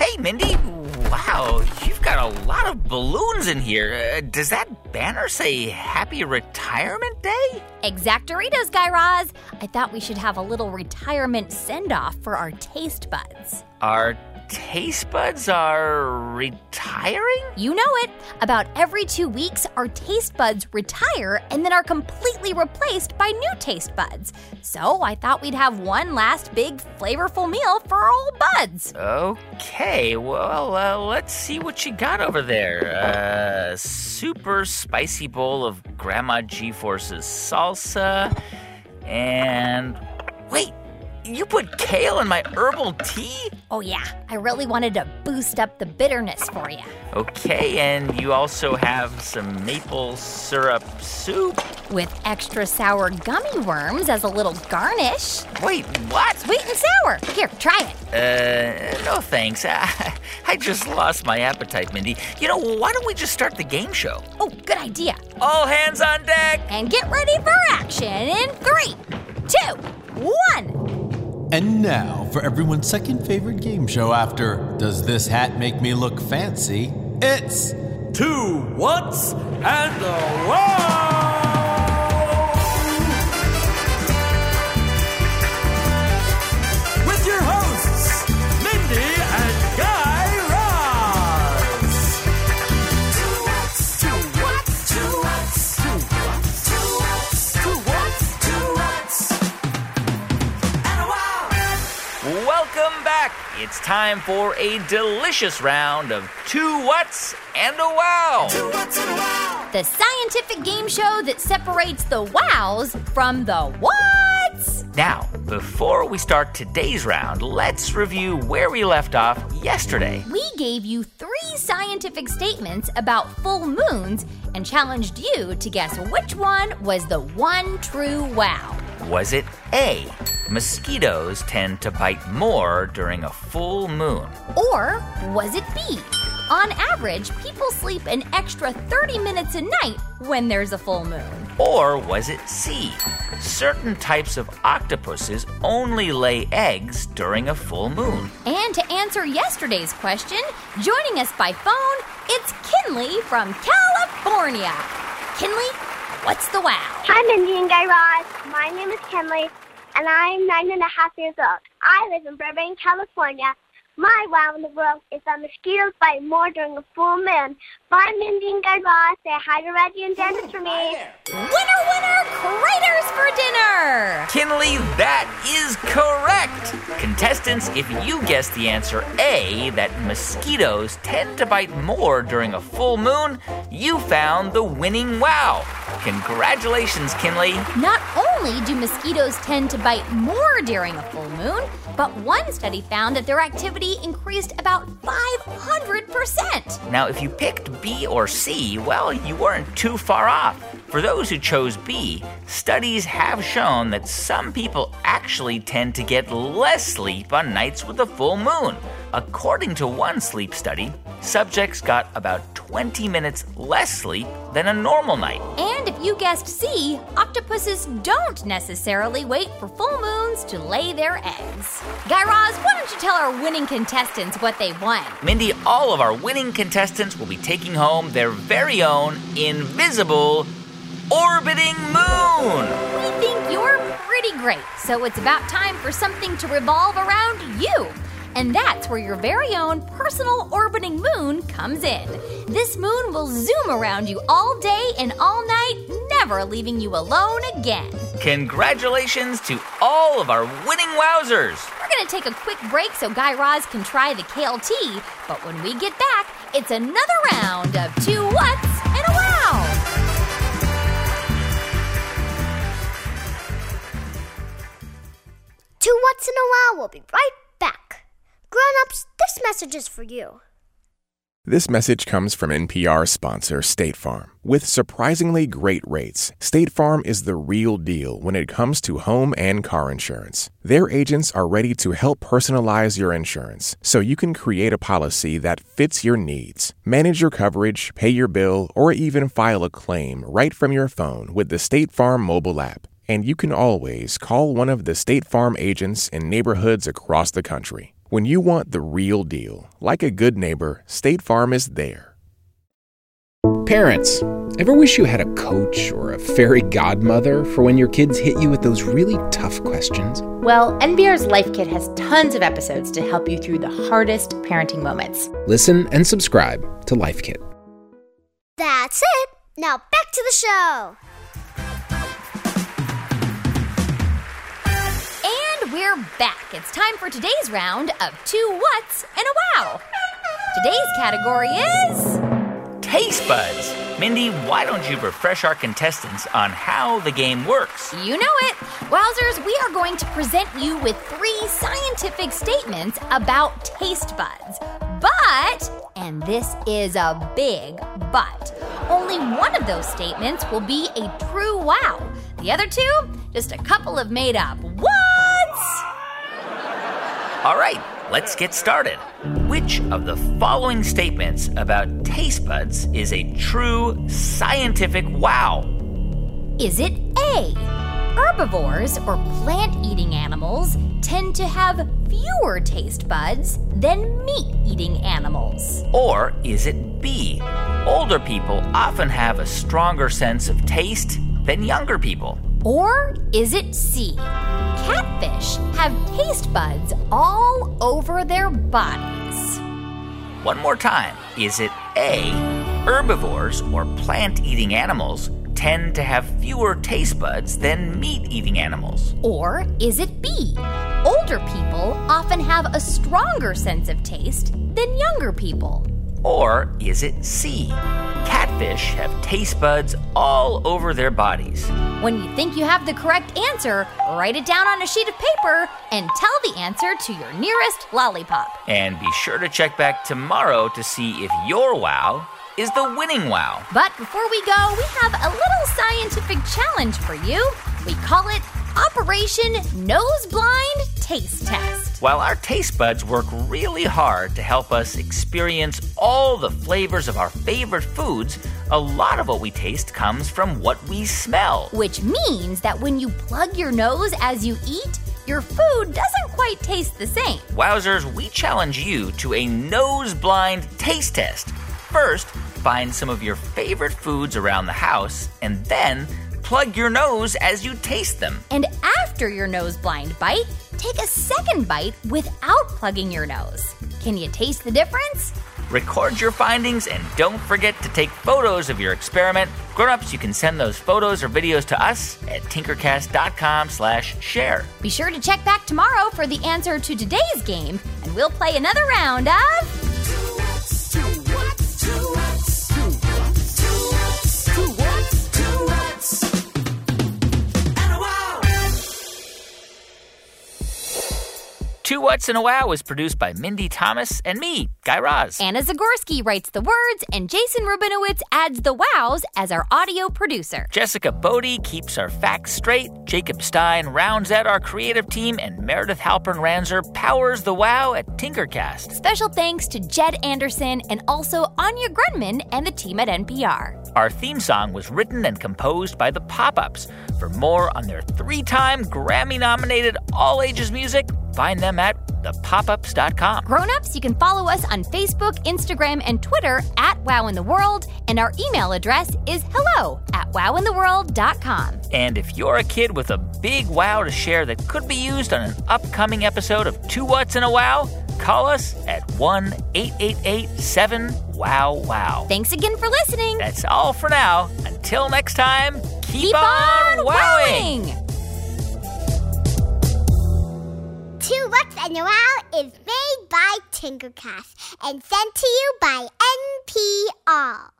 Hey, Mindy. Wow, you've got a lot of balloons in here. Uh, does that banner say Happy Retirement Day? Exactoritos, Guy Raz. I thought we should have a little retirement send off for our taste buds. Our taste buds are retiring? You know it. About every two weeks, our taste buds retire and then are completely replaced by new taste buds. So I thought we'd have one last big flavorful meal for our old buds. Okay, well, uh, let's see what you got over there. Uh, super spicy bowl of Grandma G Force's salsa. And. Wait, you put kale in my herbal tea? Oh, yeah. I really wanted to boost up the bitterness for you. Okay, and you also have some maple syrup soup? With extra sour gummy worms as a little garnish. Wait, what? Sweet and sour. Here, try it. Uh, no thanks. I, I just lost my appetite, Mindy. You know, why don't we just start the game show? Oh, good idea. All hands on deck! And get ready for action in three, two, one. And now for everyone's second favorite game show after Does This Hat Make Me Look Fancy? It's Two Whats and a Wow! Time for a delicious round of two whats and a wow. Two Whats and a Wow! The scientific game show that separates the wows from the whats. Now, before we start today's round, let's review where we left off yesterday. We gave you three scientific statements about full moons and challenged you to guess which one was the one true wow. Was it A? Mosquitoes tend to bite more during a full moon. Or was it B? On average, people sleep an extra 30 minutes a night when there's a full moon. Or was it C? Certain types of octopuses only lay eggs during a full moon. And to answer yesterday's question, joining us by phone, it's Kinley from California. Kinley, what's the wow? Hi, Mindy and Guy Raz. My name is Kenley, and I'm nine and a half years old. I live in Burbank, California. My wow in the world is that mosquitoes bite more during a full moon. Bye, Mindy and Guy Raz. Say hi to Reggie and Dennis for me. Winner, winner, craters for dinner! Kinley, that is correct. Contestants, if you guessed the answer A, that mosquitoes tend to bite more during a full moon, you found the winning wow. Congratulations, Kinley. Not only do mosquitoes tend to bite more during a full moon, but one study found that their activity increased about 500%. Now, if you picked B or C, well, you weren't too far off. For those who chose B, studies have shown that some people actually tend to get less sleep on nights with a full moon. According to one sleep study, subjects got about 20 minutes less sleep than a normal night. And if you guessed C, octopuses don't necessarily wait for full moons to lay their eggs. Guy Raz, why don't you tell our winning contestants what they won? Mindy, all of our winning contestants will be taking home their very own invisible orbiting moon. We think you're pretty great, so it's about time for something to revolve around you. And that's where your very own personal orbiting moon comes in. This moon will zoom around you all day and all night, never leaving you alone again. Congratulations to all of our winning wowzers. We're gonna take a quick break so Guy Raz can try the kale tea, but when we get back, it's another round of two whats and a wow. Two What's and a Wow. We'll be right back. Grown-ups, this message is for you. This message comes from NPR sponsor State Farm. With surprisingly great rates, State Farm is the real deal when it comes to home and car insurance. Their agents are ready to help personalize your insurance so you can create a policy that fits your needs. Manage your coverage, pay your bill, or even file a claim right from your phone with the State Farm mobile app. And you can always call one of the State Farm agents in neighborhoods across the country. When you want the real deal, like a good neighbor, State Farm is there. Parents, ever wish you had a coach or a fairy godmother for when your kids hit you with those really tough questions? Well, NPR's Life Kit has tons of episodes to help you through the hardest parenting moments. Listen and subscribe to Life Kit. That's it. Now back to the show. We're back. It's time for today's round of two whats and a wow. Today's category is. Taste buds. Mindy, why don't you refresh our contestants on how the game works? You know it. Wowzers, we are going to present you with three scientific statements about taste buds. But, and this is a big but, only one of those statements will be a true wow. The other two, just a couple of made up whats. All right, let's get started. Which of the following statements about taste buds is a true scientific wow? Is it A? Herbivores or plant eating animals tend to have fewer taste buds than meat eating animals. Or is it B? Older people often have a stronger sense of taste than younger people. Or is it C? Catfish have taste buds all over their bodies. One more time. Is it A? Herbivores or plant eating animals tend to have fewer taste buds than meat eating animals. Or is it B? Older people often have a stronger sense of taste than younger people. Or is it C? Catfish have taste buds all over their bodies. When you think you have the correct answer, write it down on a sheet of paper and tell the answer to your nearest lollipop. And be sure to check back tomorrow to see if your wow is the winning wow. But before we go, we have a little scientific challenge for you. We call it Operation Nose Blind Taste Test. While our taste buds work really hard to help us experience all the flavors of our favorite foods, a lot of what we taste comes from what we smell. Which means that when you plug your nose as you eat, your food doesn't quite taste the same. Wowzers, we challenge you to a nose blind taste test. First, find some of your favorite foods around the house and then plug your nose as you taste them. And after your nose blind bite, take a second bite without plugging your nose. Can you taste the difference? Record your findings and don't forget to take photos of your experiment. Grown-ups, you can send those photos or videos to us at tinkercast.com/share. Be sure to check back tomorrow for the answer to today's game, and we'll play another round of. Two What's and a Wow was produced by Mindy Thomas and me, Guy Raz. Anna Zagorski writes the words, and Jason Rubinowitz adds the wows as our audio producer. Jessica Bodie keeps our facts straight. Jacob Stein rounds out our creative team, and Meredith Halpern Ranzer powers the wow at Tinkercast. Special thanks to Jed Anderson and also Anya Grundmann and the team at NPR. Our theme song was written and composed by the Pop Ups. For more on their three time Grammy nominated all ages music, find them at thepopups.com. Grown-ups, you can follow us on Facebook, Instagram, and Twitter at Wow in the World, and our email address is hello at wowintheworld.com. And if you're a kid with a big wow to share that could be used on an upcoming episode of Two What's and a Wow, call us at 1 888 7 Wow Wow. Thanks again for listening. That's all for now. Until next time, keep, Keep on wowing. wowing. Two What's and a Wow is made by Tinkercast and sent to you by NPR.